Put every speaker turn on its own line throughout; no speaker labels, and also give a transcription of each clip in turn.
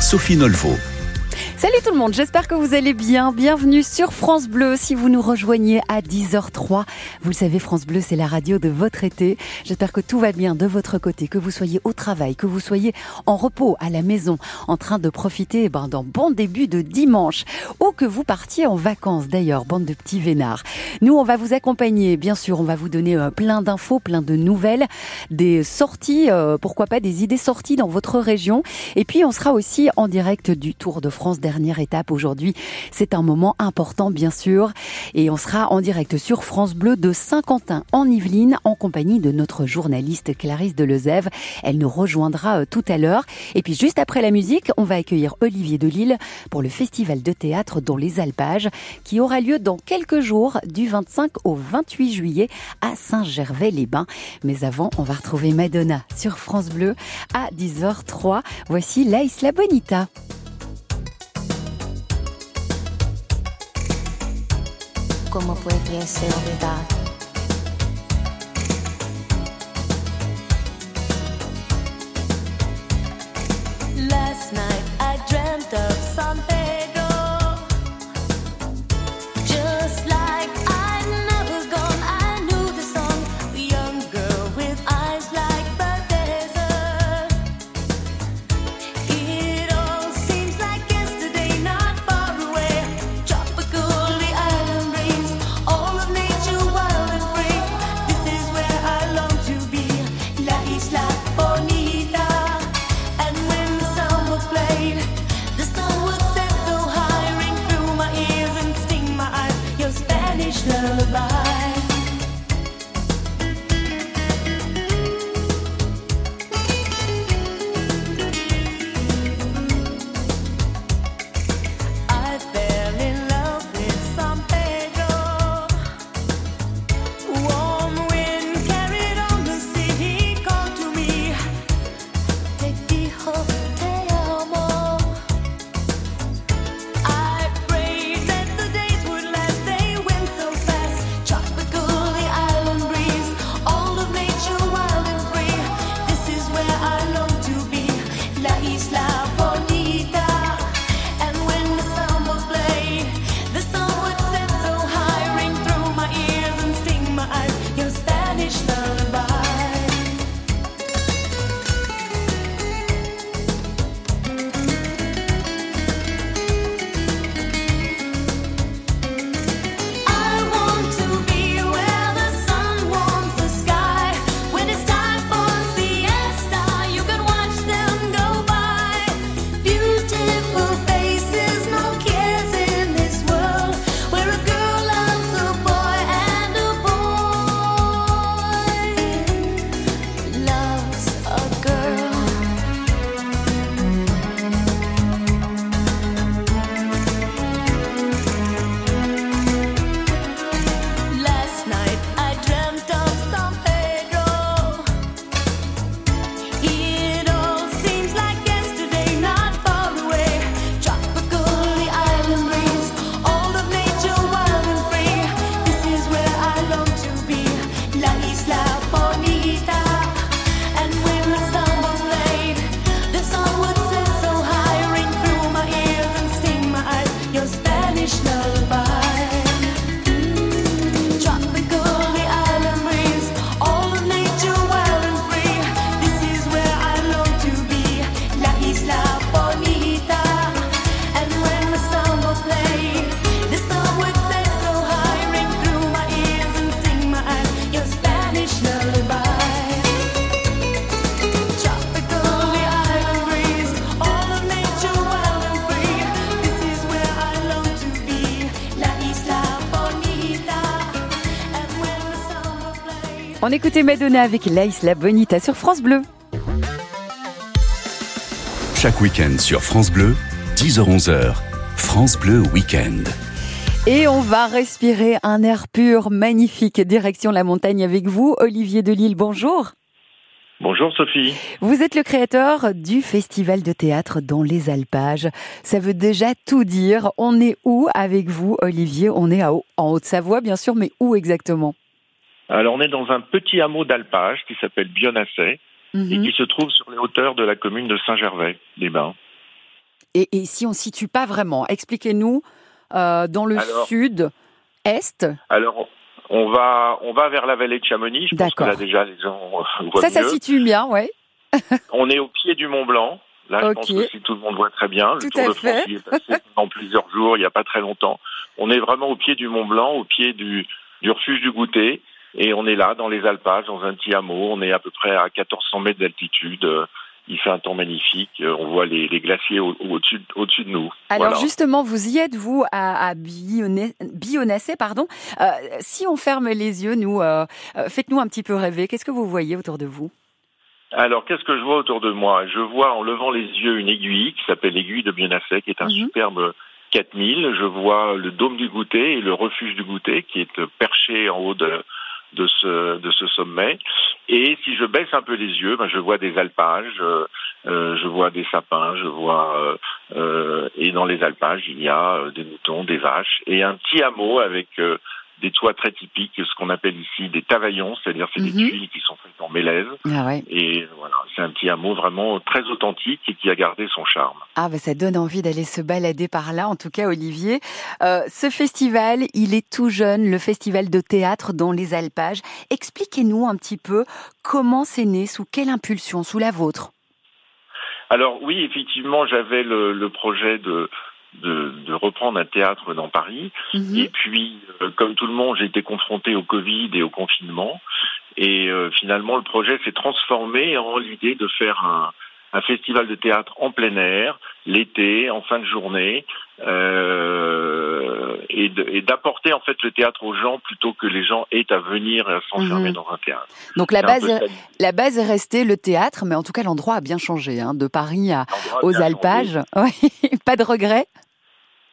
Sophie Nolvo.
Salut tout le monde, j'espère que vous allez bien. Bienvenue sur France Bleu. Si vous nous rejoignez à 10h03, vous le savez, France Bleu, c'est la radio de votre été. J'espère que tout va bien de votre côté, que vous soyez au travail, que vous soyez en repos à la maison, en train de profiter eh ben, d'un bon début de dimanche, ou que vous partiez en vacances d'ailleurs, bande de petits vénards. Nous, on va vous accompagner, bien sûr, on va vous donner euh, plein d'infos, plein de nouvelles, des sorties, euh, pourquoi pas des idées sorties dans votre région. Et puis, on sera aussi en direct du Tour de France dernière étape aujourd'hui. C'est un moment important, bien sûr. Et on sera en direct sur France Bleu de Saint-Quentin en Yvelines en compagnie de notre journaliste Clarisse Delezève. Elle nous rejoindra euh, tout à l'heure. Et puis juste après la musique, on va accueillir Olivier Delille pour le festival de théâtre dans les Alpages qui aura lieu dans quelques jours du 25 au 28 juillet à Saint-Gervais-les-Bains. Mais avant, on va retrouver Madonna sur France Bleu à 10h03. Voici La Isla Bonita.
¿Cómo pudiese olvidar? Last night I dreamt of San
Madonna avec La Isla Bonita sur France Bleu.
Chaque week-end sur France Bleu, 10h-11h, France Bleu Week-end.
Et on va respirer un air pur, magnifique, direction la montagne avec vous. Olivier Delille, bonjour.
Bonjour Sophie.
Vous êtes le créateur du festival de théâtre dans les Alpages. Ça veut déjà tout dire. On est où avec vous, Olivier? On est à en Haute-Savoie, bien sûr, mais où exactement?
Alors on est dans un petit hameau d'alpage qui s'appelle Bionasset. et
Mhm.
qui se trouve sur les hauteurs de la commune de Saint-Gervais-les-Bains.
Et, et si on ne situe pas vraiment, expliquez-nous euh, dans le
Alors-
sud, est.
Alors, on va, on va vers la vallée de Chamonix. Je pense que
D'accord.
là déjà les gens voient
Ça, ça situe bien, ouais.
On est au pied du Mont Blanc. Là, je pense que si tout le monde voit très bien. Le
Tout
Tour
à
de
fait.
France y est passé pendant plusieurs jours, il n'y a pas très longtemps. On est vraiment au pied du Mont Blanc, au pied du, du refuge du goûter. Et on est là, dans les alpages, dans un petit hameau. On est à peu près à 1400 mètres d'altitude. Euh, Il fait un temps magnifique. Euh, On voit les, les glaciers au- au-dessus de nous.
Alors
Voilà.
justement, vous y êtes, vous, à, à Bionnassé, pardon. Euh, si on ferme les yeux, nous, euh, faites-nous un petit peu rêver. Qu'est-ce que vous voyez autour de vous?
Alors, qu'est-ce que je vois autour de moi? Je vois en levant les yeux une aiguille qui s'appelle l'aiguille de Bionnassay, qui est un
Mhm.
superbe 4000. Je vois le dôme du goûter et le refuge du goûter qui est perché en haut de, de, ce, de ce sommet. Et si je baisse un peu les yeux, ben, je vois des alpages, euh, euh, je vois des sapins, je vois... euh, et dans les alpages, il y a des moutons, des vaches et un petit hameau avec... des toits très typiques, ce qu'on appelle ici des tavaillons, c'est-à-dire c'est
Mhm.
des tuiles qui sont faites en mélèze.
Ah ouais.
Et voilà, c'est un petit hameau vraiment très authentique et qui a gardé son charme.
Ah bah ça donne envie d'aller se balader par là, en tout cas Olivier. Euh, ce festival, il est tout jeune, le festival de théâtre dans les alpages. Expliquez-nous un petit peu comment c'est né, sous quelle impulsion, sous la vôtre?
Alors oui, effectivement, j'avais le, le projet de, de, de reprendre un théâtre dans Paris.
Mhm.
Et puis, euh, comme tout le monde, j'ai été confronté au Covid et au confinement. Et euh, finalement, le projet s'est transformé en l'idée de faire un, un festival de théâtre en plein air, l'été, en fin de journée, euh, et d'apporter en fait le théâtre aux gens plutôt que les gens aient à venir et à s'enfermer
Mhm.
dans un théâtre.
Donc la base,
ça,
la base est restée le théâtre, mais en tout cas l'endroit a bien changé, hein, de Paris à, aux alpages. Ouais, pas de regret.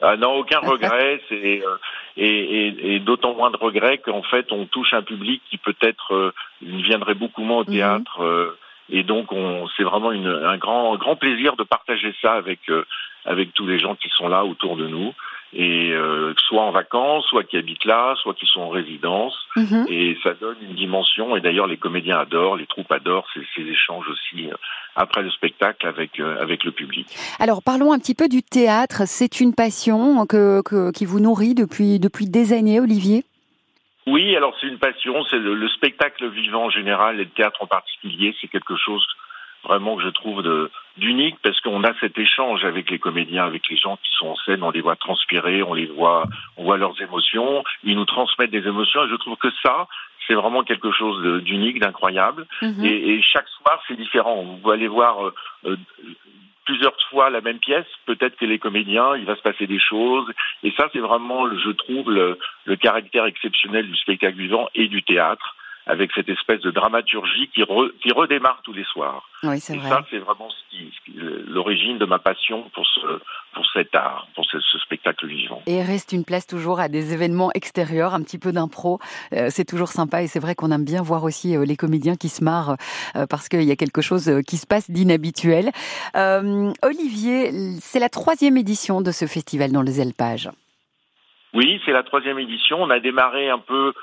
Ah non, aucun regret. C'est euh, et, et, et d'autant moins de regret qu'en fait on touche un public qui peut-être euh, ne viendrait beaucoup moins au
Mhm.
théâtre. euh, et donc on, c'est vraiment une, un grand grand plaisir de partager ça avec euh, avec tous les gens qui sont là autour de nous et euh, soit en vacances, soit qui habitent là, soit qui sont en résidence.
Mhm.
Et ça donne une dimension. Et d'ailleurs les comédiens adorent, les troupes adorent ces, ces échanges aussi euh, après le spectacle avec euh, avec le public.
Alors parlons un petit peu du théâtre. C'est une passion que, que- qui vous nourrit depuis, depuis des années, Olivier?
Oui, alors c'est une passion, c'est le, le spectacle vivant en général et le théâtre en particulier, c'est quelque chose vraiment que je trouve de- d'unique parce qu'on a cet échange avec les comédiens, avec les gens qui sont en scène, on les voit transpirer, on les voit, on voit leurs émotions, ils nous transmettent des émotions et je trouve que ça, c'est vraiment quelque chose d'unique, d'incroyable.
Mhm.
Et, et chaque soir, c'est différent. Vous allez voir euh, euh, plusieurs fois la même pièce. Peut-être que les comédiens, il va se passer des choses. Et ça, c'est vraiment, le- je trouve, le, le caractère exceptionnel du spectacle vivant et du théâtre, avec cette espèce de dramaturgie qui, re- qui redémarre tous les soirs.
Oui, c'est vrai.
ça, c'est vraiment ce qui- l'origine de ma passion pour, ce, pour cet art, pour ce, ce spectacle vivant.
Et reste une place toujours à des événements extérieurs, un petit peu d'impro. Euh, c'est toujours sympa et c'est vrai qu'on aime bien voir aussi euh, les comédiens qui se marrent euh, parce qu'il y a quelque chose qui se passe d'inhabituel. Euh, Olivier, c'est la troisième édition de ce festival dans les alpages.
Oui, c'est la troisième édition. On a démarré un peu,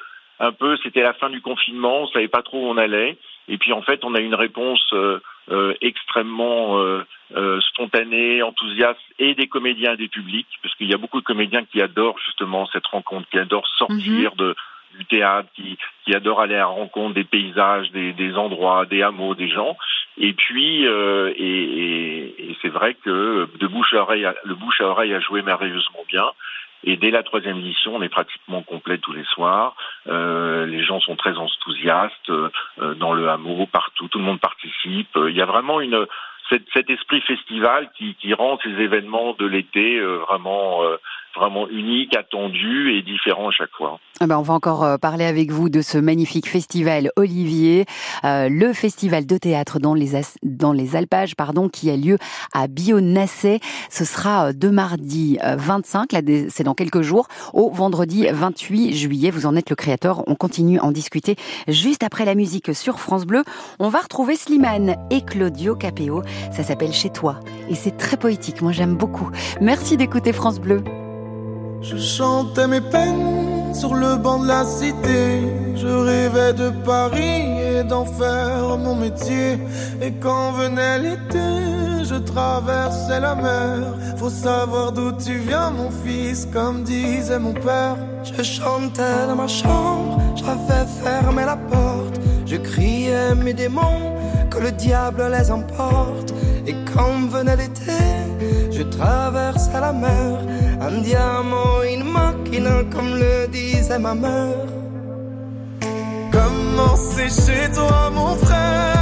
un peu. C'était la fin du confinement. On savait pas trop où on allait. Et puis en fait, on a eu une réponse euh, euh, extrêmement euh, euh, spontanée, enthousiaste, et des comédiens et des publics, parce qu'il y a beaucoup de comédiens qui adorent justement cette rencontre, qui adorent sortir de du théâtre, qui, qui adorent aller à la rencontre des paysages, des, des endroits, des hameaux, des gens. Et puis, euh, et, et- et c'est vrai que de bouche à oreille, le bouche à oreille a joué merveilleusement bien. Et dès la troisième édition, on est pratiquement complet tous les soirs. Euh, les gens sont très enthousiastes euh, euh, dans le hameau, partout. Tout le monde participe. Euh, Il y a vraiment une cet, cet esprit festival qui, qui rend ces événements de l'été euh, vraiment vraiment uniques, attendus et différents à chaque fois.
Ah ben, on va encore euh, parler avec vous de ce magnifique festival Olivier, euh, le festival de théâtre dans les, dans les alpages, pardon, qui a lieu à Bionnassay. Ce sera euh, de mardi euh, 25, là, des- c'est dans quelques jours, au vendredi 28 juillet. Vous en êtes le créateur. On continue à en discuter juste après la musique sur France Bleu. On va retrouver Slimane et Claudio Capéo. Ça s'appelle Chez toi et c'est très poétique. Moi, j'aime beaucoup. Merci d'écouter France Bleu.
Je chantais mes peines sur le banc de la cité. Je rêvais de Paris et d'en faire mon métier. Et quand venait l'été, je traversais la mer. Faut savoir d'où tu viens, mon fils, comme disait mon père.
Je chantais dans ma chambre, j'avais fermé la porte. Je criais mes démons, que le diable les emporte. Et quand venait l'été, je traversais la mer. Un diamant, une machine, comme le disait ma mère.
Comment c'est chez toi, mon frère?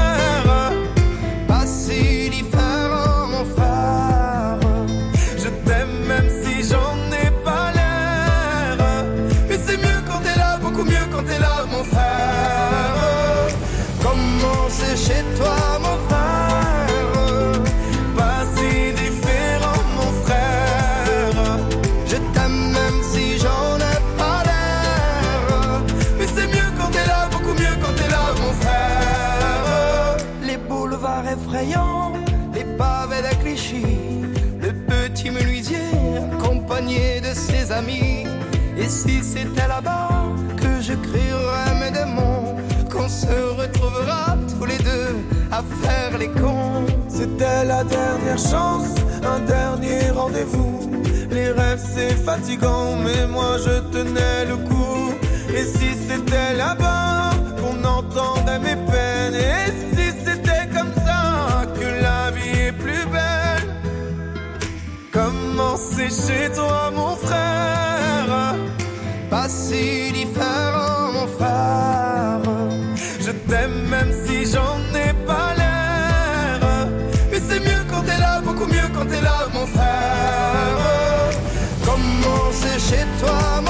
C'était là-bas que je crierais mes démons, qu'on se retrouvera tous les deux à faire les cons.
C'était la dernière chance, un dernier rendez-vous. Les rêves c'est fatigant, mais moi je tenais le coup. Et si c'était là-bas qu'on entendait mes peines, et si c'était comme ça que la vie est plus belle? Comment c'est chez toi, mon frère?
Pas si différent, mon frère.
Je t'aime même si j'en ai pas l'air.
Mais c'est mieux quand t'es là, beaucoup mieux quand t'es là, mon frère. Comment chez toi, mon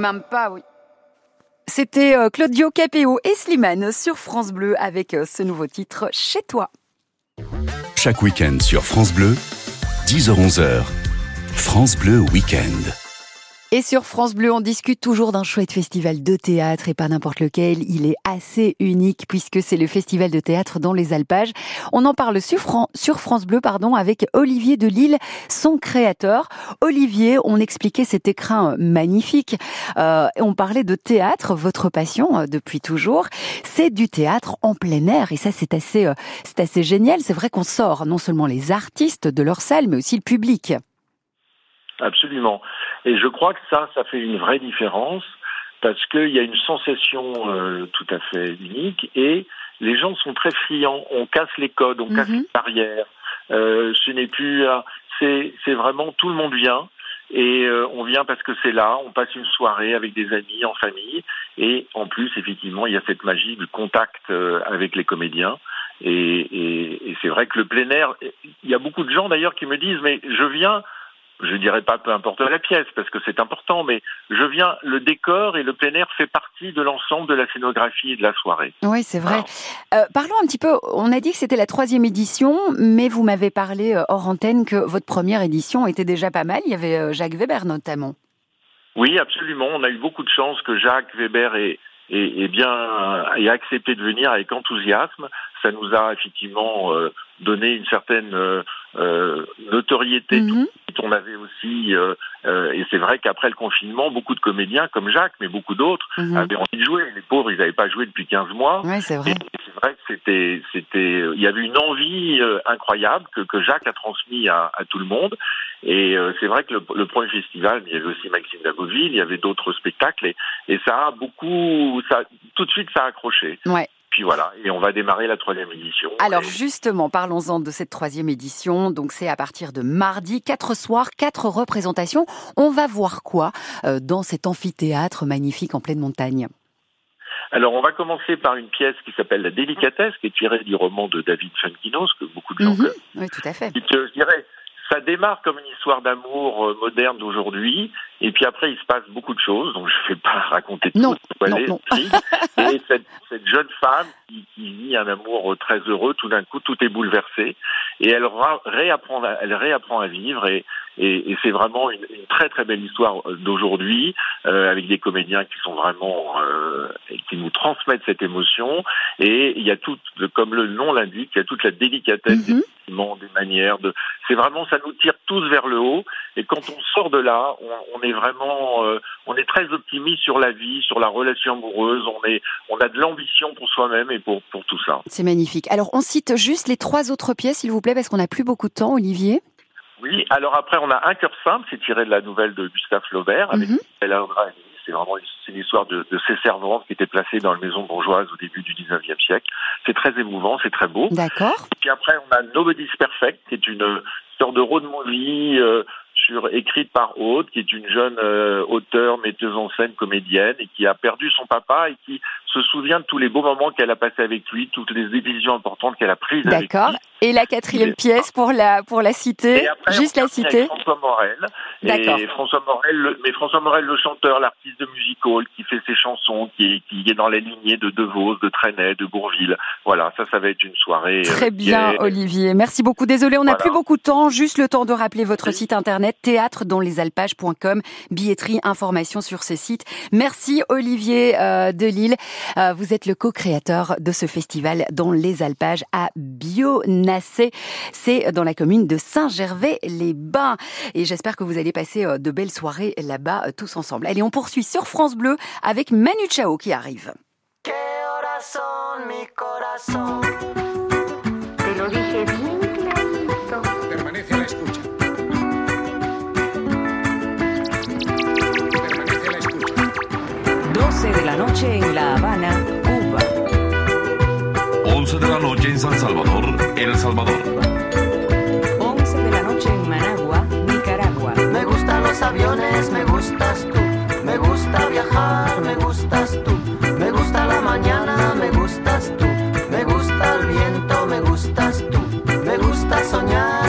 Même pas, oui. C'était euh, Claudio Capéo et Slimane sur France Bleu avec euh, ce nouveau titre Chez toi.
Chaque week-end sur France Bleu, 10h-11h, France Bleu Week-end.
Et sur France Bleu, on discute toujours d'un chouette festival de théâtre et pas n'importe lequel. Il est assez unique puisque c'est le festival de théâtre dans les Alpages. On en parle sur, Fran- sur France Bleu, pardon, avec Olivier Delille, son créateur. Olivier, on expliquait cet écrin magnifique. Euh, on parlait de théâtre, votre passion euh, depuis toujours. C'est du théâtre en plein air et ça, c'est assez, euh, c'est assez génial. C'est vrai qu'on sort non seulement les artistes de leur salle, mais aussi le public.
Absolument. Et je crois que ça, ça fait une vraie différence parce qu'il y a une sensation euh, tout à fait unique et les gens sont très friands. On casse les codes, on casse
Mhm.
les barrières. Euh, ce n'est plus, c'est c'est vraiment tout le monde vient et euh, on vient parce que c'est là. On passe une soirée avec des amis, en famille et en plus, effectivement, il y a cette magie du contact euh, avec les comédiens. Et, et, et c'est vrai que le plein air, il y a beaucoup de gens d'ailleurs qui me disent mais je viens je dirais pas peu importe la pièce parce que c'est important, mais je viens, le décor et le plein air fait partie de l'ensemble de la scénographie et de la soirée.
Oui, c'est vrai. Euh, parlons un petit peu, on a dit que c'était la troisième édition, mais vous m'avez parlé euh, hors antenne que votre première édition était déjà pas mal. Il y avait euh, Jacques Weber notamment.
Oui, absolument. On a eu beaucoup de chance que Jacques Weber ait, ait- ait bien ait accepté de venir avec enthousiasme. Ça nous a effectivement euh, donné une certaine euh, euh, notoriété.
Mhm.
On avait aussi, euh, et c'est vrai qu'après le confinement, beaucoup de comédiens comme Jacques, mais beaucoup d'autres,
Mhm.
avaient envie de jouer. Les pauvres, ils n'avaient pas joué depuis 15 mois.
Oui, c'est vrai.
Et c'est vrai que c'était, c'était, il y avait une envie incroyable que, que Jacques a transmis à, à tout le monde. Et c'est vrai que le, le premier festival, il y avait aussi Maxime Daboville, il y avait d'autres spectacles, et, et ça a beaucoup, ça, tout de suite, ça a accroché.
Ouais.
Puis voilà, et on va démarrer la troisième édition.
Alors
Et-
justement, parlons-en de cette troisième édition. Donc c'est à partir de mardi, quatre soirs, quatre représentations. On va voir quoi euh, dans cet amphithéâtre magnifique en pleine montagne?
Alors, on va commencer par une pièce qui s'appelle La délicatesse, qui est tirée du roman de David Funkinos, que beaucoup de gens connaissent.
Oui, tout à fait.
Qui te- je dirais, ça démarre comme une histoire d'amour euh, moderne d'aujourd'hui, et puis après, il se passe beaucoup de choses, donc je ne vais pas raconter tout.
Non,
spoiler
non, non.
Et cette, cette jeune femme qui, qui vit un amour très heureux, tout d'un coup, tout est bouleversé, et elle réapprend, à- elle réapprend à vivre, et, et, et c'est vraiment une, une très très belle histoire euh, d'aujourd'hui, euh, avec des comédiens qui sont vraiment, euh, qui nous transmettent cette émotion, et il y a tout, comme le nom l'indique, il y a toute la délicatesse
Mhm.
des sentiments, des manières, de, c'est vraiment, ça nous tire tous vers le haut, et quand on sort de là, on, on est vraiment, euh, on est très optimiste sur la vie, sur la relation amoureuse, on est, on a de l'ambition pour soi-même et pour, pour tout ça.
C'est magnifique. Alors on cite juste les trois autres pièces, s'il vous plaît, parce qu'on n'a plus beaucoup de temps, Olivier.
Oui, alors après, on a Un cœur simple, c'est tiré de la nouvelle de Gustave Flaubert, avec. Bella Audrey. C'est vraiment c'est une histoire de, de ces servantes qui étaient placées dans une maison bourgeoise au début du 19e siècle. C'est très émouvant, c'est très beau.
D'accord.
Puis après, on a Nobody's Perfect, qui est une sorte de road movie euh, sur, écrite par Aude, qui est une jeune euh, auteure, metteuse en scène, comédienne, et qui a perdu son papa et qui se souvient de tous les beaux moments qu'elle a passés avec lui, toutes les décisions importantes qu'elle a prises
D'accord. Et la quatrième pièce pour la pour la
après,
juste la
avec François Morel.
D'accord.
Et François Morel, le- mais François Morel, le chanteur, l'artiste de music hall, qui fait ses chansons, qui est, qui est dans la lignée de De Vos, de Trenet, de Bourville. Voilà, ça, ça va être une soirée. euh,
Très bien,
est-
Olivier. Merci beaucoup. Désolé, on n'a
Voilà.
plus beaucoup de temps. Juste le temps de rappeler votre
Oui.
site internet théâtre dans les alpages.com, billetterie, information sur ce site. Merci Olivier euh, de Lille. Euh, vous êtes le co-créateur de ce festival dans les alpages à Bionacé. C'est dans la commune de Saint-Gervais-les-Bains. Et j'espère que vous allez passer euh, de belles soirées là-bas euh, tous ensemble. Allez, on poursuit sur France Bleu avec Manu Chao qui arrive.
¿Qué
12 de la noche en La Habana, Cuba.
11 de la noche en San Salvador, El Salvador.
11 de la noche en Managua, Nicaragua.
Me gustan los aviones, me gustas tú. Me gusta viajar, me gustas tú. Me gusta la mañana, me gustas tú. Me gusta el viento, me gustas tú. Me gusta soñar,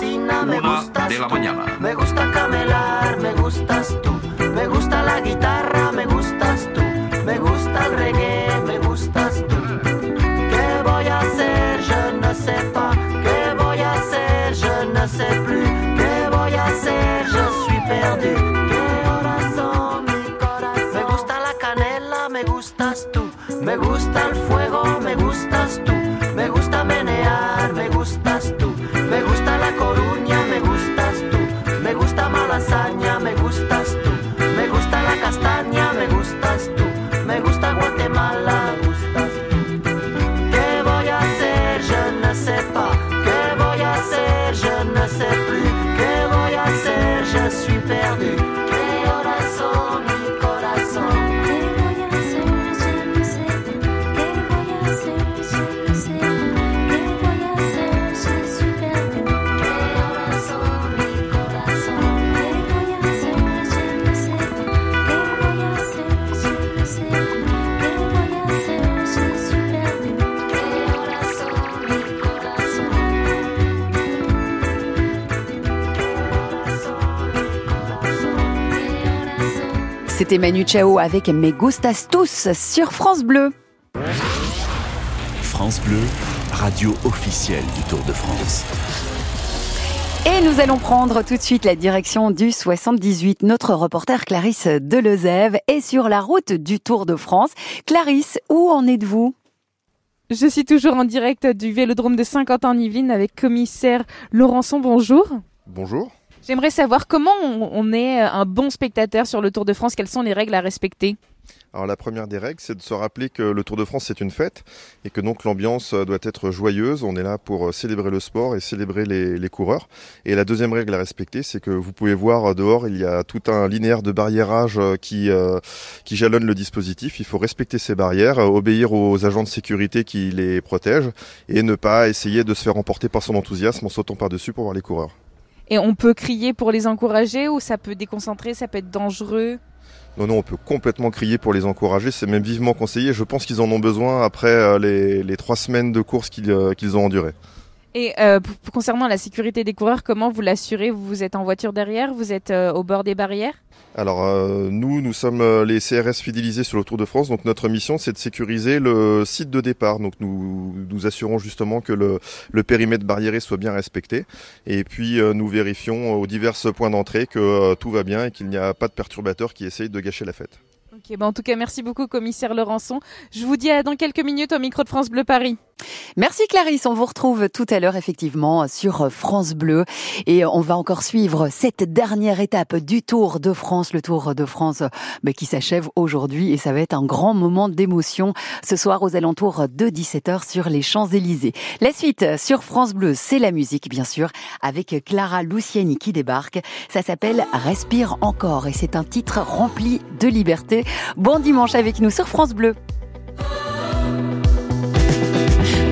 gusta su cocina, me
Una
gustas
de la
tú.
mañana.
C'était Manu Chao avec Mes Gustas Tous sur France Bleu.
France Bleu, radio officielle du Tour de France.
Et nous allons prendre tout de suite la direction du 78. Notre reporter Clarisse Delezève est sur la route du Tour de France. Clarisse, où en êtes-vous?
Je suis toujours en direct du Vélodrome de Saint-Quentin-en-Yvelines avec commissaire Laurençon. Bonjour.
Bonjour.
J'aimerais savoir comment on, est un bon spectateur sur le Tour de France. Quelles sont les règles à respecter?
Alors la première des règles, c'est de se rappeler que le Tour de France c'est une fête et que donc l'ambiance euh, doit être joyeuse. On est là pour euh, célébrer le sport et célébrer les, coureurs. Et la deuxième règle à respecter, c'est que vous pouvez voir euh, dehors, il y a tout un linéaire de barriérage euh, qui euh, qui jalonne le dispositif. Il faut respecter ces barrières, euh, obéir aux agents de sécurité qui les protègent et ne pas essayer de se faire emporter par son enthousiasme en sautant par-dessus pour voir les coureurs.
Et on peut crier pour les encourager ou ça peut déconcentrer, ça peut être dangereux?
Non, non, on peut complètement crier pour les encourager. C'est même vivement conseillé. Je pense qu'ils en ont besoin après euh, les, les trois semaines de course qu'ils euh, ont endurées.
Et euh, concernant la sécurité des coureurs, comment vous l'assurez? Vous êtes en voiture derrière? Vous êtes euh, au bord des barrières?
Alors euh, nous, nous sommes euh, les CRS fidélisés sur le Tour de France. Donc notre mission, c'est de sécuriser le site de départ. Donc nous nous assurons justement que le, périmètre barriéré soit bien respecté. Et puis euh, nous vérifions aux divers points d'entrée que tout va bien et qu'il n'y a pas de perturbateurs qui essayent de gâcher la fête.
Ok, ben en tout cas, merci beaucoup, commissaire Laurençon. Je vous dis à dans quelques minutes au micro de France Bleu Paris.
Merci Clarisse, on vous retrouve tout à l'heure effectivement sur France Bleu et on va encore suivre cette dernière étape du Tour de France, le Tour de France bah, qui s'achève aujourd'hui et ça va être un grand moment d'émotion ce soir aux alentours de 17h sur les Champs-Élysées. La suite sur France Bleu, c'est la musique bien sûr avec Clara Luciani qui débarque. Ça s'appelle Respire encore et c'est un titre rempli de liberté. Bon dimanche avec nous sur France Bleu.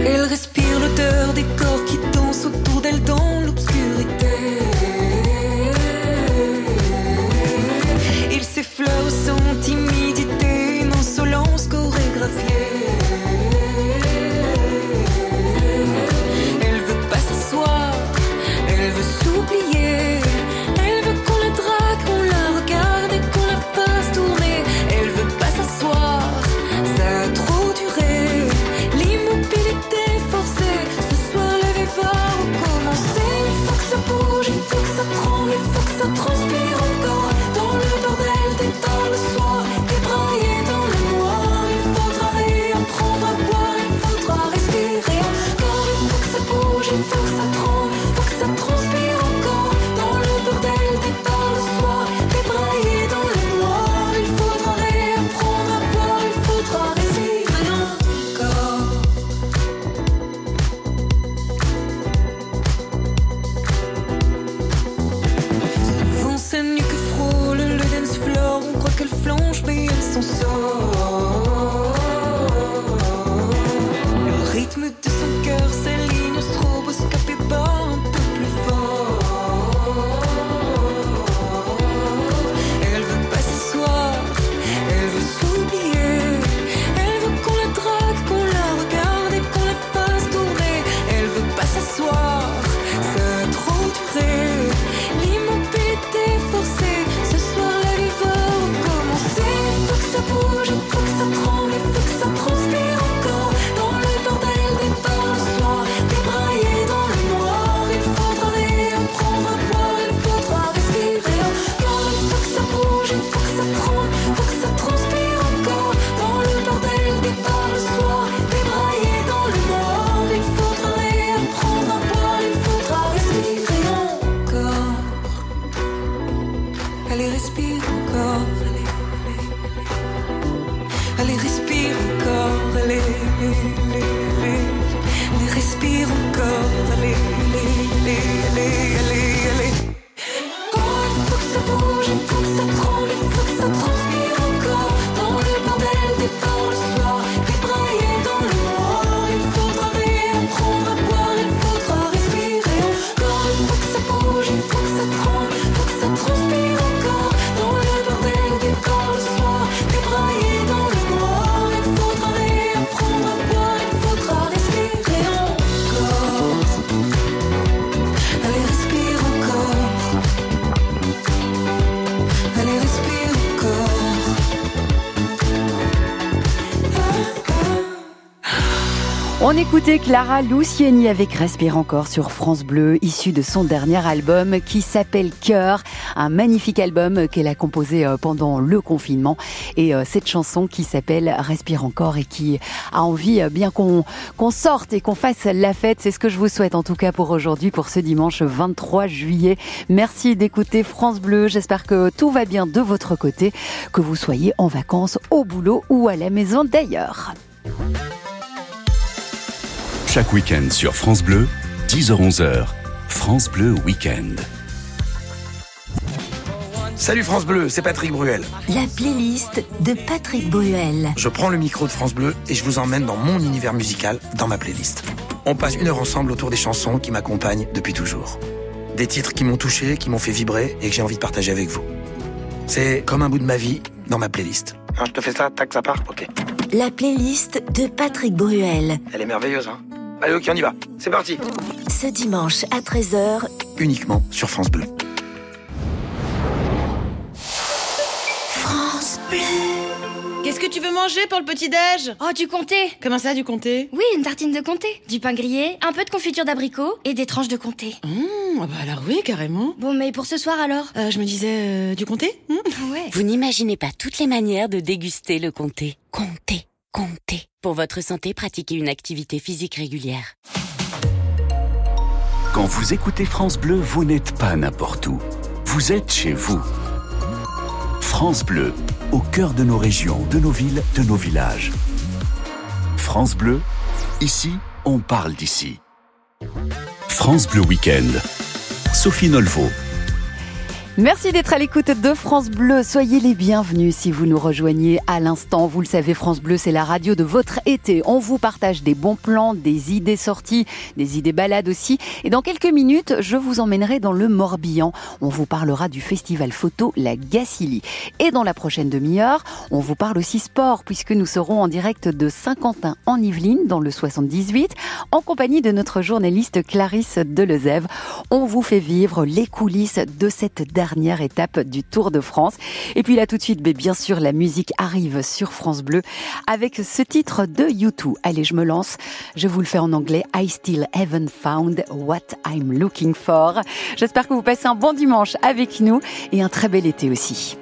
Elle respire l'odeur des corps qui dansent autour d'elle dans l'obscurité. Il s'effleure sans timidité, une insolence chorégraphiée.
Écoutait Clara Lucieni avec Respire encore sur France Bleu, issu de son dernier album qui s'appelle Cœur, un magnifique album qu'elle a composé euh, pendant le confinement. Et euh, cette chanson qui s'appelle Respire encore et qui a envie euh, bien qu'on sorte et qu'on fasse la fête. C'est ce que je vous souhaite en tout cas pour aujourd'hui, pour ce dimanche 23 juillet. Merci d'écouter France Bleu. J'espère que tout va bien de votre côté, que vous soyez en vacances, au boulot ou à la maison d'ailleurs.
Chaque week-end sur France Bleu, 10h-11h, France Bleu Week-end.
Salut France Bleu, c'est Patrick Bruel.
La playlist de Patrick Bruel.
Je prends le micro de France Bleu et je vous emmène dans mon univers musical, dans ma playlist. On passe une heure ensemble autour des chansons qui m'accompagnent depuis toujours. Des titres qui m'ont touché, qui m'ont fait vibrer et que j'ai envie de partager avec vous. C'est comme un bout de ma vie dans ma playlist. Hein, je te fais ça, tac, ça part Ok.
La playlist de Patrick Bruel.
Elle est merveilleuse, hein Allez, ok, on y va. C'est parti.
Ce dimanche à 13h,
Uniquement sur France Bleu.
France Bleu.
Qu'est-ce que tu veux manger pour le petit-déj
Oh, du comté
Comment ça, du comté
Oui, une tartine de comté, du pain grillé, un peu de confiture d'abricot et des tranches de comté.
Mmh, ah bah alors oui, carrément.
Bon, mais pour ce soir alors
Euh, je me disais euh, du comté Mmh.
Ah ouais.
Vous n'imaginez pas toutes les manières de déguster le comté. Comté, comté. Pour votre santé, pratiquez une activité physique régulière.
Quand vous écoutez France Bleu, vous n'êtes pas n'importe où. Vous êtes chez vous. France Bleu, au cœur de nos régions, de nos villes, de nos villages. France Bleu, ici, on parle d'ici. France Bleu Week-end. Sophie Nolvo.
Merci d'être à l'écoute de France Bleu. Soyez les bienvenus si vous nous rejoignez à l'instant. Vous le savez, France Bleu, c'est la radio de votre été. On vous partage des bons plans, des idées sorties, des idées balades aussi. Et dans quelques minutes, je vous emmènerai dans le Morbihan. On vous parlera du festival photo La Gacilly. Et dans la prochaine demi-heure, on vous parle aussi sport puisque nous serons en direct de Saint-Quentin en Yvelines dans le 78 en compagnie de notre journaliste Clarisse Delezève. On vous fait vivre les coulisses de cette dernière étape du Tour de France. Et puis là tout de suite, mais bien sûr, la musique arrive sur France Bleu avec ce titre de U2. Allez, je me lance. Je vous le fais en anglais. I still haven't found what I'm looking for. J'espère que vous passez un bon dimanche avec nous et un très bel été aussi.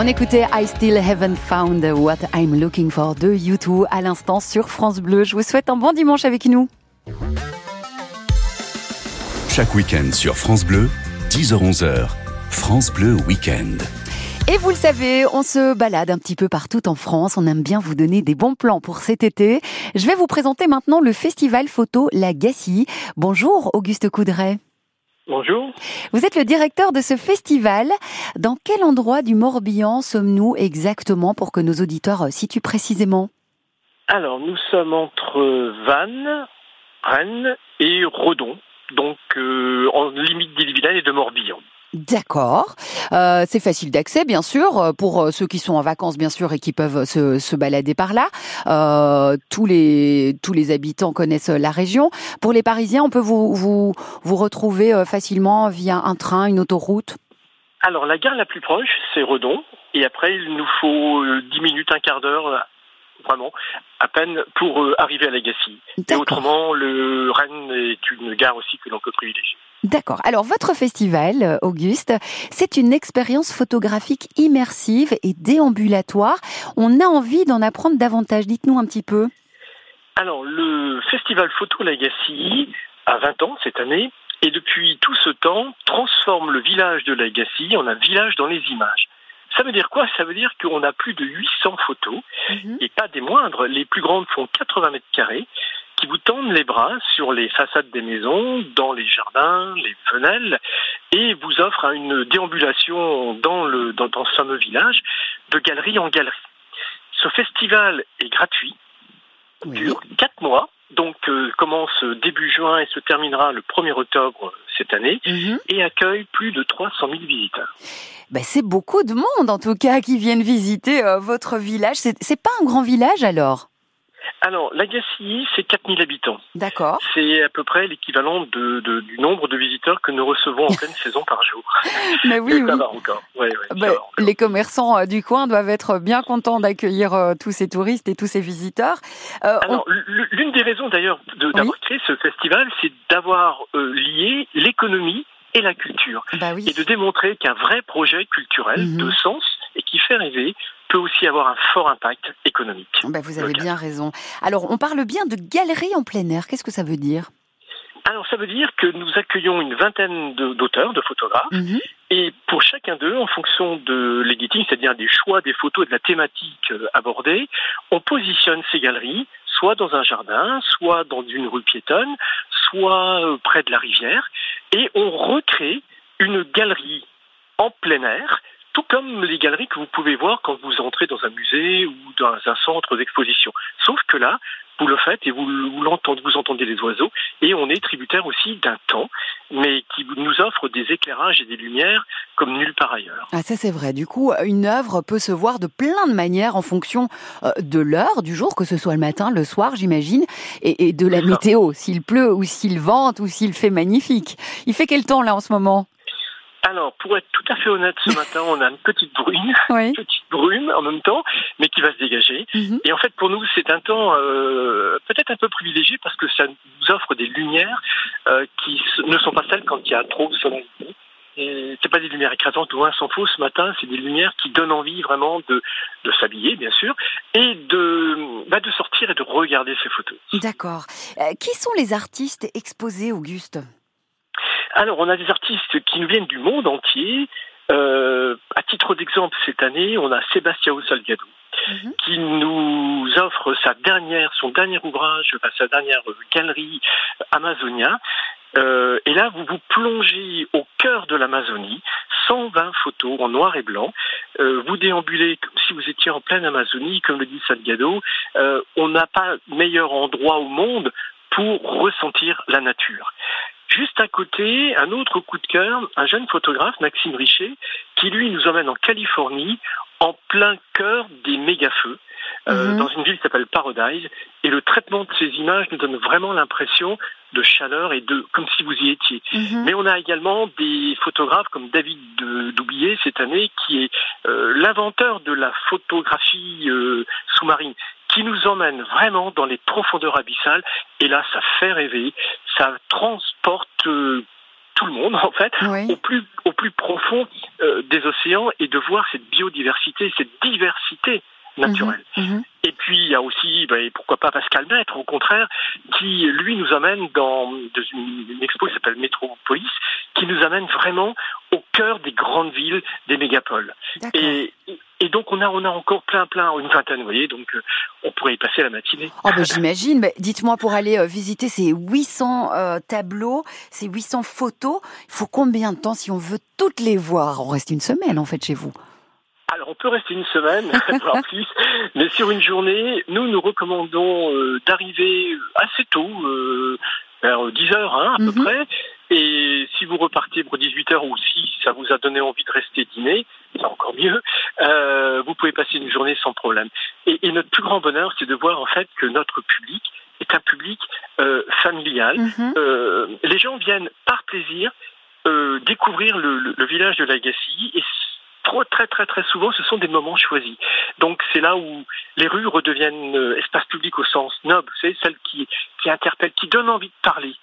On écoutait I Still Haven't Found What I'm Looking For de U2 à l'instant sur France Bleu. Je vous souhaite un bon dimanche avec nous.
Chaque week-end sur France Bleu, 10h-11h, France Bleu Week-end.
Et vous le savez, on se balade un petit peu partout en France. On aime bien vous donner des bons plans pour cet été. Je vais vous présenter maintenant le festival photo La Gacilly. Bonjour Auguste Coudray.
Bonjour.
Vous êtes le directeur de ce festival. Dans quel endroit du Morbihan sommes-nous exactement pour que nos auditeurs euh, situent précisément?
Alors, nous sommes entre Vannes, Rennes et Redon, donc euh, en limite d'Ille-et-Vilaine et de Morbihan.
D'accord. Euh, c'est facile d'accès, bien sûr, euh, pour euh, ceux qui sont en vacances, bien sûr, et qui peuvent se, se balader par là. Euh, tous les tous les habitants connaissent la région. Pour les Parisiens, on peut vous vous vous retrouver facilement via un train, une autoroute?
Alors, la gare la plus proche, c'est Redon, et après, il nous faut 10 minutes, un quart d'heure, vraiment, à peine, pour euh, arriver à la. Et autrement, le Rennes est une gare aussi que l'on peut privilégier.
D'accord. Alors votre festival, euh, Auguste, c'est une expérience photographique immersive et déambulatoire. On a envie d'en apprendre davantage. Dites-nous un petit peu.
Alors, le festival Photo Legacy a 20 ans cette année et depuis tout ce temps transforme le village de Legacy en un village dans les images. Ça veut dire quoi? Ça veut dire qu'on a plus de 800 photos et pas des moindres. Les plus grandes font 80 mètres carrés qui vous tendent les bras sur les façades des maisons, dans les jardins, les fenêtres, et vous offrent une déambulation dans, le, dans, dans ce fameux village de galerie en galerie. Ce festival est gratuit, dure quatre mois, donc euh, commence début juin et se terminera le 1er octobre cette année, et accueille plus de 300 000 visiteurs.
Ben, c'est beaucoup de monde, en tout cas, qui viennent visiter euh, votre village. C'est pas un grand village, alors?
Alors, la Gacilly, c'est 4000 habitants.
D'accord.
C'est à peu près l'équivalent de, de- du nombre de visiteurs que nous recevons en pleine saison par jour.
Mais oui,
ça
oui.
va encore. Ouais, ouais, ça
Ben, les commerçants euh, du coin doivent être bien contents d'accueillir euh, tous ces touristes et tous ces visiteurs. Euh,
Alors, l'une des raisons d'ailleurs d'avoir créé ce festival, c'est d'avoir euh, lié l'économie et la culture.
Bah
Et de démontrer qu'un vrai projet culturel
Mhm.
de sens et qui fait rêver peut aussi avoir un fort impact économique.
ben, vous avez bien raison. Alors, on parle bien de galerie en plein air. Qu'est-ce que ça veut dire?
Alors ça veut dire que nous accueillons une vingtaine d'auteurs, de, photographes,
Mhm.
et pour chacun d'eux, en fonction de l'editing, c'est-à-dire des choix des photos et de la thématique euh, abordée, on positionne ces galeries soit dans un jardin, soit dans une rue piétonne, soit euh, près de la rivière, et on recrée une galerie en plein air, tout comme les galeries que vous pouvez voir quand vous entrez dans un musée ou dans un centre d'exposition. Sauf que là, vous le faites et vous, l'entendez, vous entendez les oiseaux, et on est tributaire aussi d'un temps, mais qui nous offre des éclairages et des lumières comme nulle part ailleurs.
Ah, ça c'est vrai. Du coup, une œuvre peut se voir de plein de manières en fonction euh, de l'heure du jour, que ce soit le matin, le soir, j'imagine, et, et de la météo, s'il pleut ou s'il vente ou s'il fait magnifique. Il fait quel temps là en ce moment?
Alors, pour être tout à fait honnête, ce matin, on a une petite brume,
Oui.
une petite brume en même temps, mais qui va se dégager. Et en fait, pour nous, c'est un temps euh, peut-être un peu privilégié parce que ça nous offre des lumières euh, qui ne sont pas celles quand il y a trop de soleil. C'est pas des lumières écrasantes ou un s'en faut ce matin, c'est des lumières qui donnent envie vraiment de, de s'habiller, bien sûr, et de, bah, de sortir et de regarder ces photos.
D'accord. Euh, qui sont les artistes exposés, Auguste?
Alors, on a des artistes qui nous viennent du monde entier. Euh, à titre d'exemple, cette année, on a Sebastião Salgado qui nous offre sa dernière, son dernier ouvrage, enfin, sa dernière galerie Amazonia. Euh, et là, vous vous plongez au cœur de l'Amazonie, 120 photos en noir et blanc. Euh, vous déambulez comme si vous étiez en pleine Amazonie, comme le dit Salgado. Euh, on n'a pas meilleur endroit au monde pour ressentir la nature. Juste à côté, un autre coup de cœur, un jeune photographe, Maxime Richer, qui lui nous emmène en Californie, en plein cœur des méga-feux, euh, dans une ville qui s'appelle Paradise. Et le traitement de ces images nous donne vraiment l'impression de chaleur et de comme si vous y étiez. Mais on a également des photographes comme David Doublier cette année, qui est euh, l'inventeur de la photographie euh, sous-marine, qui nous emmène vraiment dans les profondeurs abyssales. Et là, ça fait rêver, ça transporte euh, tout le monde en fait, au plus au plus profond euh, des océans et de voir cette biodiversité, cette diversité naturelle.
Mhm.
Et puis il y a aussi, ben, pourquoi pas Pascal Maître, au contraire, qui lui nous amène dans, dans une, une expo qui s'appelle Métropolis, qui nous amène vraiment au cœur des grandes villes, des mégapoles. Et, et donc on a on a encore plein plein, une vingtaine, vous voyez, donc euh, on pourrait y passer la matinée.
Oh bah, j'imagine. Mais dites-moi pour aller euh, visiter ces 800 euh, tableaux, ces 800 photos, il faut combien de temps si on veut toutes les voir? On reste une semaine en fait chez vous.
Alors, on peut rester une semaine, voire plus, mais sur une journée, nous, nous recommandons euh, d'arriver assez tôt, euh, vers 10 heures hein, à peu près, et si vous repartez pour 18 heures ou si ça vous a donné envie de rester dîner, c'est encore mieux, euh, vous pouvez passer une journée sans problème. Et, et notre plus grand bonheur, c'est de voir en fait que notre public est un public euh, familial. Euh, les gens viennent par plaisir euh, découvrir le, le- le village de Lagacy et trop, très très très souvent ce sont des moments choisis. Donc c'est là où les rues redeviennent euh, espace public au sens noble, c'est celle qui qui interpelle, qui donne envie de parler.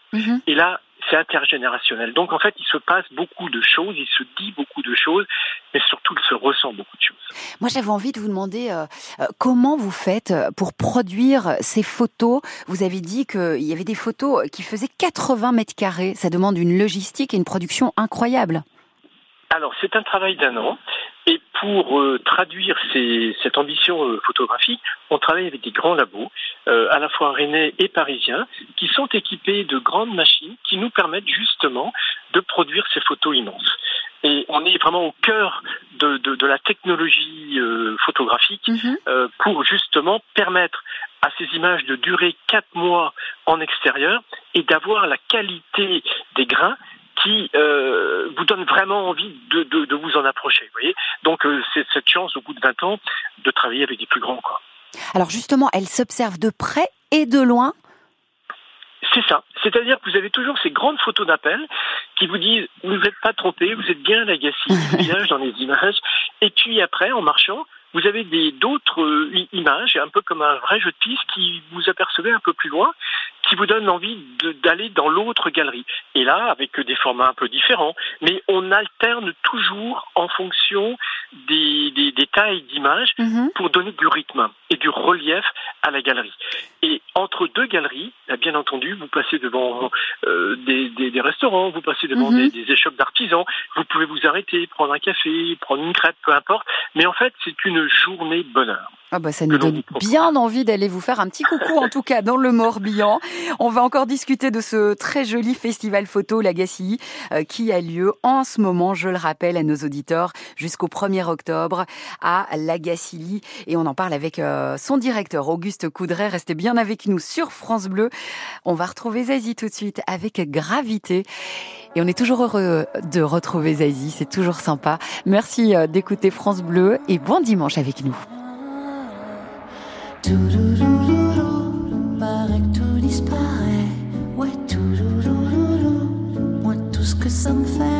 Et là c'est intergénérationnel. Donc en fait il se passe beaucoup de choses, il se dit beaucoup de choses, mais surtout il se ressent beaucoup de choses.
Moi, j'avais envie de vous demander euh, euh, comment vous faites pour produire ces photos? Vous avez dit qu'il y avait des photos qui faisaient 80 mètres carrés. Ça demande une logistique et une production incroyable.
Alors, c'est un travail d'un an. Et pour euh, traduire ces- cette ambition euh, photographique, on travaille avec des grands labos, euh, à la fois rennais et parisiens, qui sont équipés de grandes machines qui nous permettent justement de produire ces photos immenses. Et on est vraiment au cœur de, de- de la technologie photographique euh, pour justement permettre à ces images de durer quatre mois en extérieur et d'avoir la qualité des grains qui euh, vous donne vraiment envie de, de, de vous en approcher. Vous voyez Donc euh, c'est cette chance au bout de 20 ans de travailler avec des plus grands. Quoi.
Alors justement, elle s'observe de près et de loin.
C'est ça. C'est-à-dire que vous avez toujours ces grandes photos d'appel qui vous disent vous n'êtes pas trompé, vous êtes bien à village dans les images. Et puis après, en marchant, vous avez d'autres euh, images, un peu comme un vrai jeu de piste qui vous apercevez un peu plus loin, qui vous donne envie d'aller dans l'autre galerie. Et là, avec des formats un peu différents, mais on alterne toujours en fonction des, des, des tailles d'images pour donner du rythme et du relief à la galerie. Et entre deux galeries, là, bien entendu, vous passez devant euh, des, des, des restaurants, vous passez devant
Mhm.
des, des échoppes d'artisans, vous pouvez vous arrêter, prendre un café, prendre une crêpe, peu importe. Mais en fait, c'est une journée bonheur.
Ah bah ça nous donne bien envie d'aller vous faire un petit coucou en tout cas dans le Morbihan. On va encore discuter de ce très joli festival photo Lagacy euh, qui a lieu en ce moment, je le rappelle à nos auditeurs, jusqu'au 1er octobre à Lagacilly et on en parle avec euh, son directeur Auguste Coudray. Restez bien avec nous sur France Bleu. On va retrouver Zazie tout de suite avec Gravité. Et on est toujours heureux de retrouver Zazie, c'est toujours sympa. Merci euh, d'écouter France Bleu et bon dimanche avec nous.
Que ça me fait,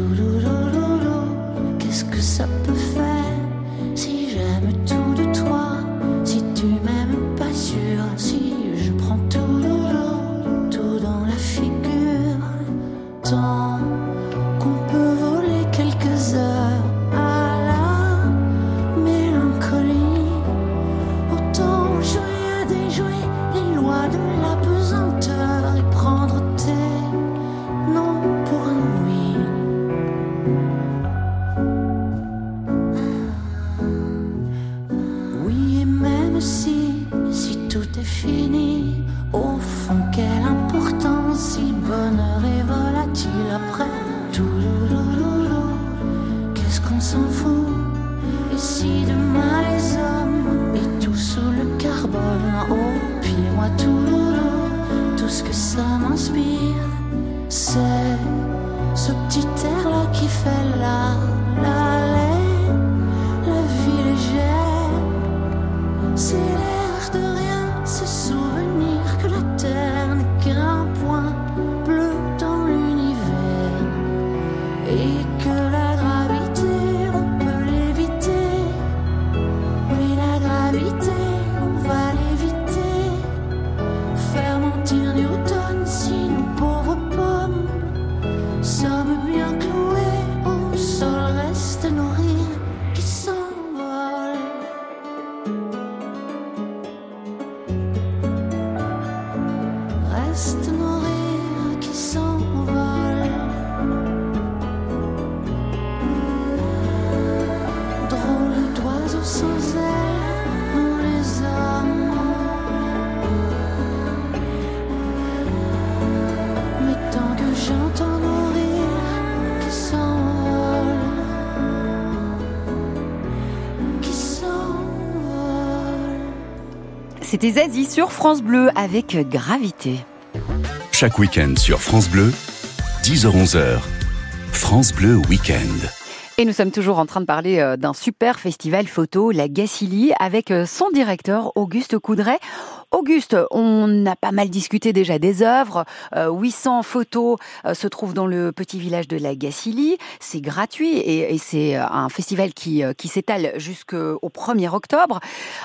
dis toulouloulou,
C'était Zazie sur France Bleu avec Gravité.
Chaque week-end sur France Bleu, 10h-11h, France Bleu Week-end.
Et nous sommes toujours en train de parler euh, d'un super festival photo, la Gacilly, avec euh, son directeur Auguste Coudray. Auguste, on a pas mal discuté déjà des œuvres. Euh, 800 photos euh, se trouvent dans le petit village de la Gacilly. C'est gratuit et, c'est euh, un festival qui, euh, s'étale jusqu'au 1er octobre.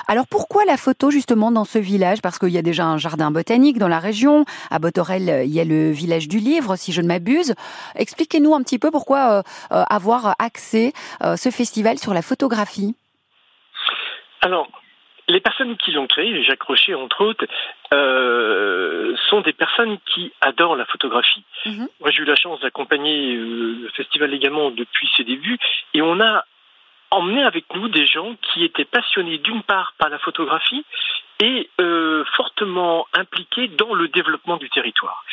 Alors pourquoi la photo justement dans ce village? Parce qu'il y a déjà un jardin botanique dans la région. À Botorel, euh, il y a le village du livre, si je ne m'abuse. Expliquez-nous un petit peu pourquoi euh, euh, avoir euh, ce festival sur la photographie.
Alors, les personnes qui l'ont créé, Jacques Rocher entre autres, euh, sont des personnes qui adorent la photographie. Moi, j'ai eu la chance d'accompagner euh, le festival également depuis ses débuts, et on a emmené avec nous des gens qui étaient passionnés d'une part par la photographie et euh, fortement impliqués dans le développement du territoire.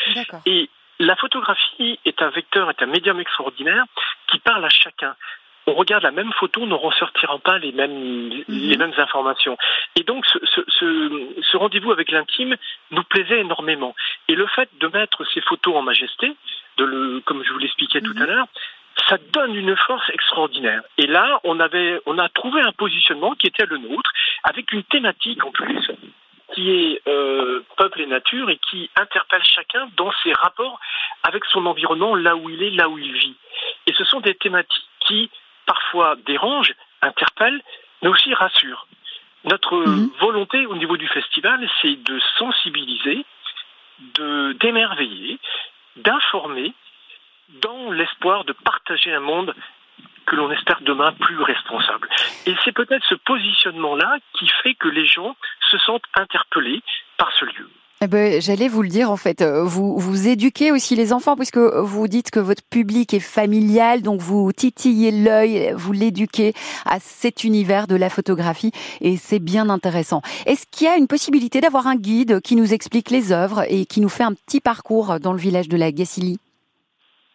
Et la photographie est un vecteur, est un médium extraordinaire qui parle à chacun. On regarde la même photo, on ne ressortira pas les mêmes, les mêmes informations. Et donc, ce, ce, ce, ce rendez-vous avec l'intime nous plaisait énormément. Et le fait de mettre ces photos en majesté, de le, comme je vous l'expliquais tout à l'heure, ça donne une force extraordinaire. Et là, on avait, on a trouvé un positionnement qui était le nôtre, avec une thématique en plus qui est euh, peuple et nature et qui interpelle chacun dans ses rapports avec son environnement, là où il est, là où il vit. Et ce sont des thématiques qui parfois dérangent, interpellent, mais aussi rassurent. Notre volonté au niveau du festival, c'est de sensibiliser, de d'émerveiller, d'informer, dans l'espoir de partager un monde que l'on espère demain plus responsable. Et c'est peut-être ce positionnement-là qui fait que les gens se sentent interpellés par ce lieu.
Eh ben, J'allais vous le dire en fait, euh, vous, vous éduquez aussi les enfants puisque vous dites que votre public est familial, donc vous titillez l'œil, vous l'éduquez à cet univers de la photographie et c'est bien intéressant. Est-ce qu'il y a une possibilité d'avoir un guide qui nous explique les œuvres et qui nous fait un petit parcours dans le village de la Gacilly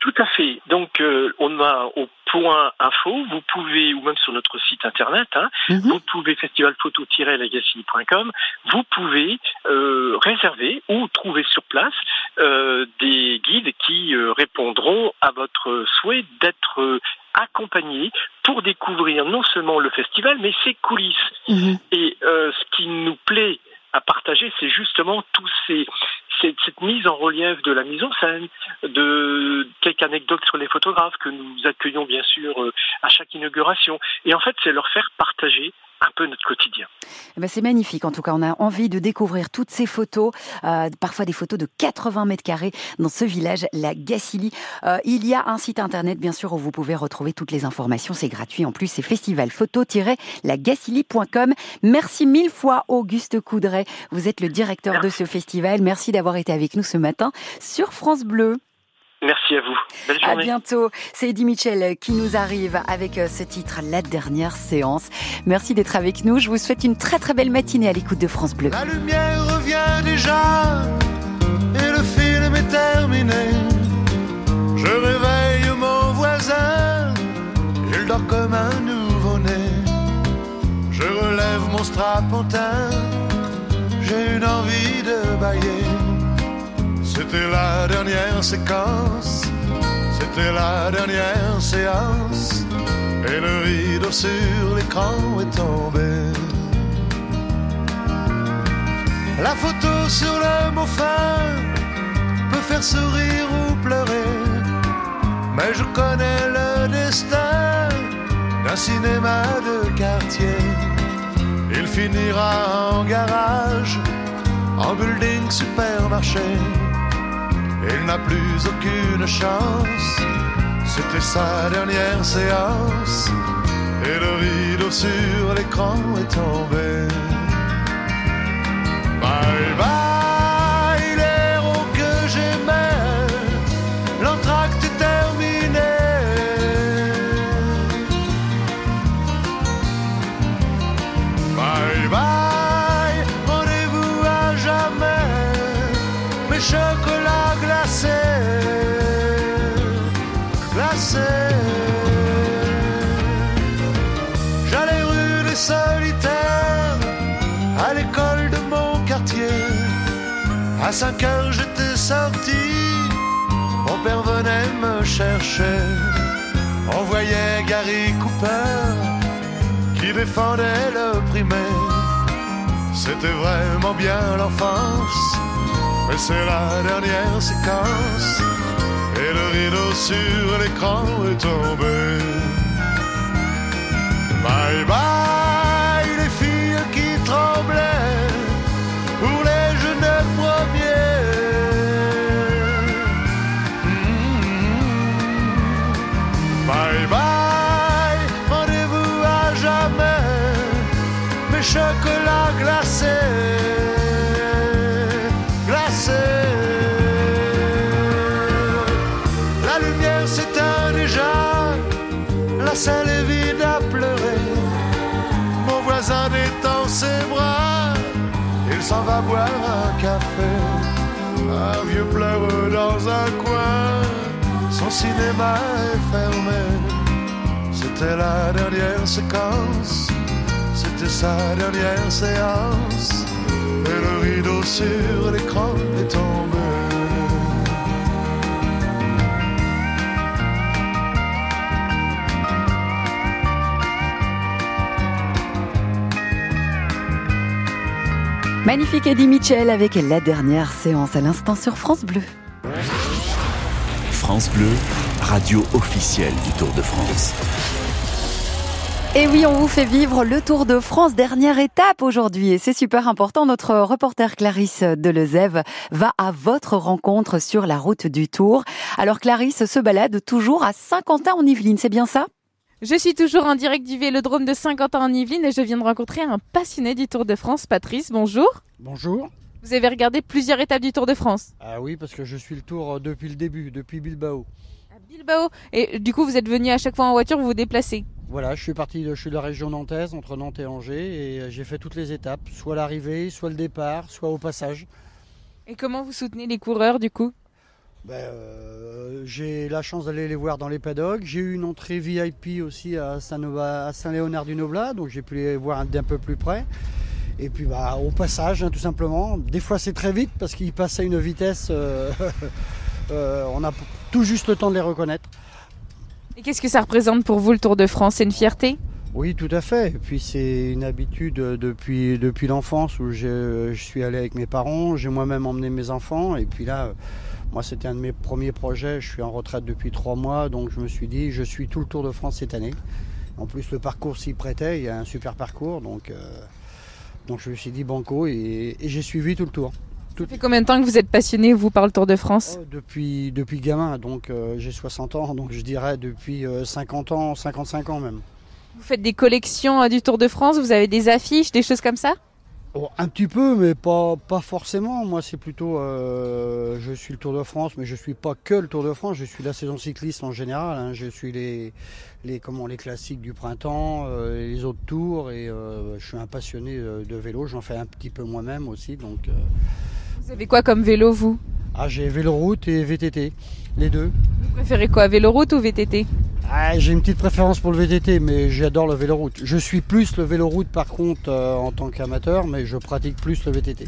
Tout à fait. Donc, euh, on a au point info, vous pouvez, ou même sur notre site internet, hein, vous pouvez festivalphoto-lagacy.com, vous pouvez euh, réserver ou trouver sur place euh, des guides qui euh, répondront à votre souhait d'être euh, accompagnés pour découvrir non seulement le festival, mais ses coulisses. Et euh, ce qui nous plaît à partager, c'est justement tous ces cette, cette mise en relief de la mise en scène, de quelques anecdotes sur les photographes que nous accueillons bien sûr euh, à chaque inauguration. Et en fait, c'est leur faire partager un peu notre quotidien.
Eh ben, c'est magnifique. En tout cas, on a envie de découvrir toutes ces photos, euh, parfois des photos de 80 mètres carrés dans ce village, la Gacilly. Euh, il y a un site internet, bien sûr, où vous pouvez retrouver toutes les informations. C'est gratuit. En plus, c'est festivalphoto-lagacilly.com. Merci mille fois, Auguste Coudray. Vous êtes le directeur de ce festival. Merci d'avoir été avec nous ce matin sur France Bleu.
Merci à vous. Belle
À
journée.
bientôt. C'est Eddie Mitchell qui nous arrive avec euh, ce titre, La dernière séance. Merci d'être avec nous. Je vous souhaite une très très belle matinée à l'écoute de France Bleu.
La lumière revient déjà et le film est terminé. Je réveille mon voisin, il dort comme un nouveau-né. Je relève mon strapontin, j'ai une envie de bailler.
C'était la dernière séquence, c'était la dernière séance, et le rideau sur l'écran est tombé. La photo sur le mot fin peut faire sourire ou pleurer, mais je connais le destin d'un cinéma de quartier. Il finira en garage, en building supermarché. Il n'a plus aucune chance, c'était sa dernière séance, et le rideau sur l'écran est tombé. Bye bye, À 5 heures j'étais sorti, mon père venait me chercher. On voyait Gary Cooper qui défendait le primaire. C'était vraiment bien l'enfance, mais c'est la dernière séquence. Et le rideau sur l'écran est tombé. Bye bye, mes chocolats glacés, glacés. La lumière s'éteint déjà, la salle est vide à pleurer. Mon voisin détend ses bras, il s'en va boire un café. Un vieux pleure dans un coin, son cinéma est fermé. C'était la dernière séquence, sa dernière séance. Et le rideau sur l'écran est tombé.
Magnifique Eddie Mitchell avec la dernière séance à l'instant sur France Bleu.
France Bleu, radio officielle du Tour de France.
Et oui, on vous fait vivre le Tour de France, dernière étape aujourd'hui. Et c'est super important. Notre reporter Clarisse Delezève va à votre rencontre sur la route du Tour. Alors Clarisse se balade toujours à Saint-Quentin en Yvelines, c'est bien ça?
Je suis toujours en direct du Vélodrome de Saint-Quentin en Yvelines et je viens de rencontrer un passionné du Tour de France, Patrice. Bonjour.
Bonjour.
Vous avez regardé plusieurs étapes du Tour de France.
Ah oui, parce que je suis le tour euh, depuis le début, depuis Bilbao.
Bilbao. Et du coup, vous êtes venu à chaque fois en voiture, vous vous déplacez.
Voilà, je suis parti, de, je suis de la région nantaise, entre Nantes et Angers, et euh, j'ai fait toutes les étapes, soit l'arrivée, soit le départ, soit au passage.
Et comment vous soutenez les coureurs du coup?
Ben, euh, j'ai la chance d'aller les voir dans les paddocks. J'ai eu une entrée VIP aussi à Saint-Léonard-du-Noblat, donc j'ai pu les voir d'un peu plus près. Et puis bah, au passage, hein, tout simplement. Des fois c'est très vite parce qu'ils passent à une vitesse, euh, euh, on a tout juste le temps de les reconnaître.
Et qu'est-ce que ça représente pour vous le Tour de France? C'est une fierté?
Oui, tout à fait. Et puis c'est une habitude euh, depuis, depuis l'enfance où je, je suis allé avec mes parents, j'ai moi-même emmené mes enfants. Et puis là, euh, moi c'était un de mes premiers projets. Je suis en retraite depuis trois mois, donc je me suis dit, je suis tout le Tour de France cette année. En plus, le parcours s'y prêtait, il y a un super parcours. Donc, euh, donc je me suis dit banco et j'ai suivi tout le tour.
Ça fait combien de temps que vous êtes passionné, vous, par le Tour de France
Oh, depuis, depuis gamin, donc euh, j'ai 60 ans, donc je dirais depuis euh, 50 ans, 55 ans même.
Vous faites des collections euh, du Tour de France, vous avez des affiches, des choses comme ça
Oh, un petit peu, mais pas, pas forcément. Moi, c'est plutôt. euh, je suis le Tour de France, mais je suis pas que le Tour de France. Je suis la saison cycliste en général. hein. Je suis les, les, comment, les classiques du printemps, euh, les autres tours. Et euh, je suis un passionné euh, de vélo. J'en fais un petit peu moi-même aussi. Donc, euh,
Vous avez quoi comme vélo, vous
ah, j'ai véloroute et VTT, les deux.
Vous préférez quoi, véloroute ou VTT
Ah, j'ai une petite préférence pour le VTT, mais j'adore le véloroute. Je suis plus le véloroute par contre euh, en tant qu'amateur, mais je pratique plus le VTT.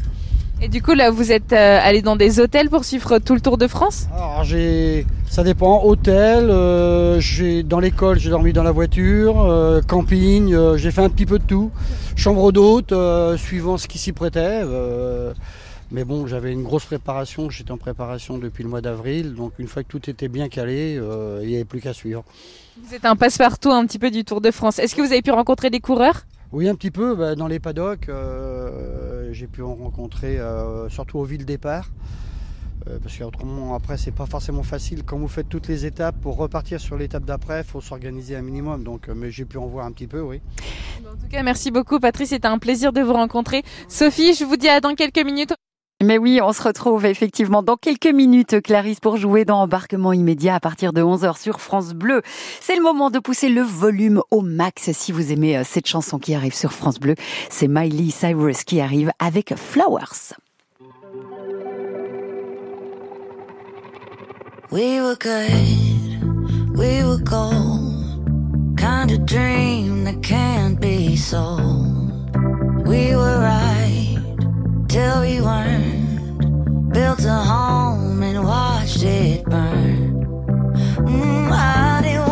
Et du coup, là, vous êtes euh, allé dans des hôtels pour suivre tout le Tour de France?
Alors j'ai, ça dépend, hôtel, euh, j'ai dans l'école j'ai dormi dans la voiture, euh, camping, j'ai fait un petit peu de tout, chambre d'hôte, suivant ce qui s'y prêtait. Mais bon, j'avais une grosse préparation, j'étais en préparation depuis le mois d'avril, donc une fois que tout était bien calé, euh, il n'y avait plus qu'à suivre.
Vous êtes un passe-partout un petit peu du Tour de France. Est-ce que vous avez pu rencontrer des coureurs?
Oui, un petit peu, bah, dans les paddocks, euh, j'ai pu en rencontrer, euh, surtout au ville départ. Euh, parce qu'autrement, après, c'est pas forcément facile. Quand vous faites toutes les étapes, pour repartir sur l'étape d'après, il faut s'organiser un minimum. Donc, euh, mais j'ai pu en voir un petit peu, oui.
En tout cas, merci beaucoup, Patrice. C'était un plaisir de vous rencontrer. Sophie, je vous dis à dans quelques minutes.
Mais oui, on se retrouve effectivement dans quelques minutes, Clarisse, pour jouer dans Embarquement immédiat à partir de 11h sur France Bleu. C'est le moment de pousser le volume au max si vous aimez euh, cette chanson qui arrive sur France Bleu. C'est Miley Cyrus qui arrive avec Flowers.
We were good, we were gold. Kind dream that can't be sold. We were right till we weren't. Built a home and watched it burn. Mm, I didn't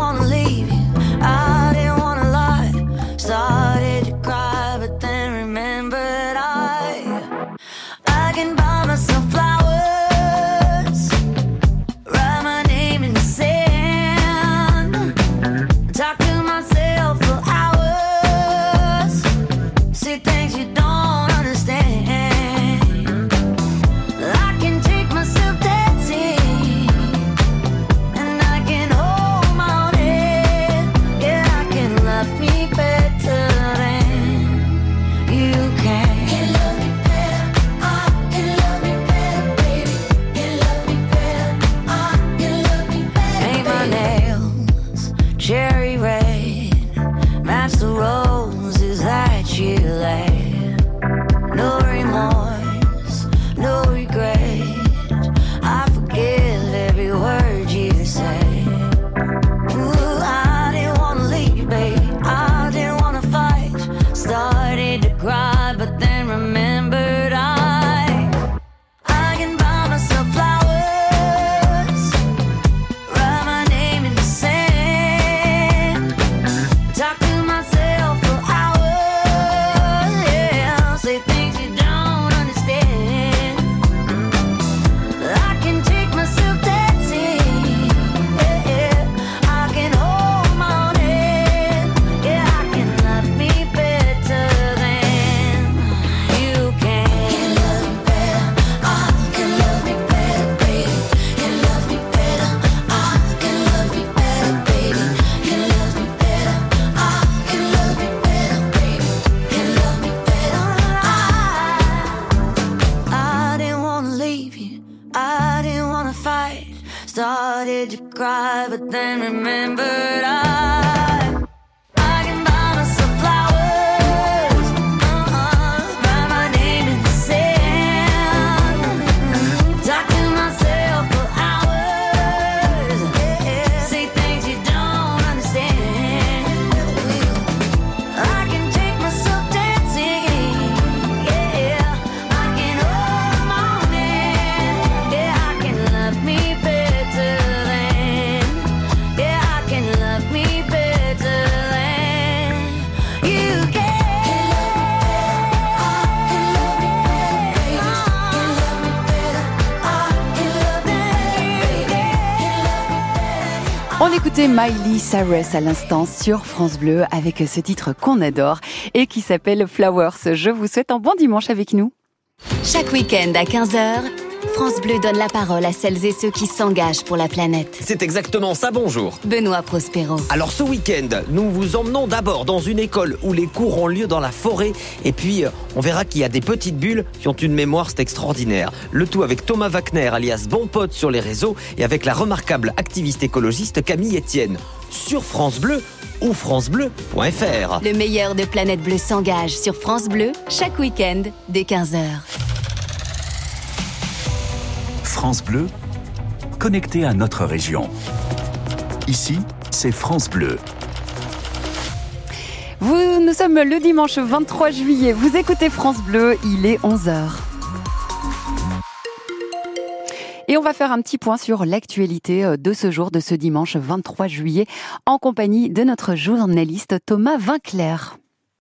On écoutait Miley Cyrus à l'instant sur France Bleu avec ce titre qu'on adore et qui s'appelle Flowers. Je vous souhaite un bon dimanche avec nous.
Chaque week-end à 15h, France Bleu donne la parole à celles et ceux qui s'engagent pour la planète.
C'est exactement ça, bonjour.
Benoît Prospero.
Alors ce week-end, nous vous emmenons d'abord dans une école où les cours ont lieu dans la forêt et puis euh, on verra qu'il y a des petites bulles qui ont une mémoire, c'est extraordinaire. Le tout avec Thomas Wagner, alias Bon Pote sur les réseaux et avec la remarquable activiste écologiste Camille Etienne. Sur France Bleu ou francebleu.fr.
Le meilleur de Planète Bleue s'engage sur France Bleu chaque week-end dès 15h.
France Bleu, connecté à notre région. Ici, c'est France Bleu.
Nous sommes le dimanche 23 juillet. Vous écoutez France Bleu, il est 11h. Et on va faire un petit point sur l'actualité euh, de ce jour, de ce dimanche 23 juillet, en compagnie de notre journaliste Thomas Vinclair.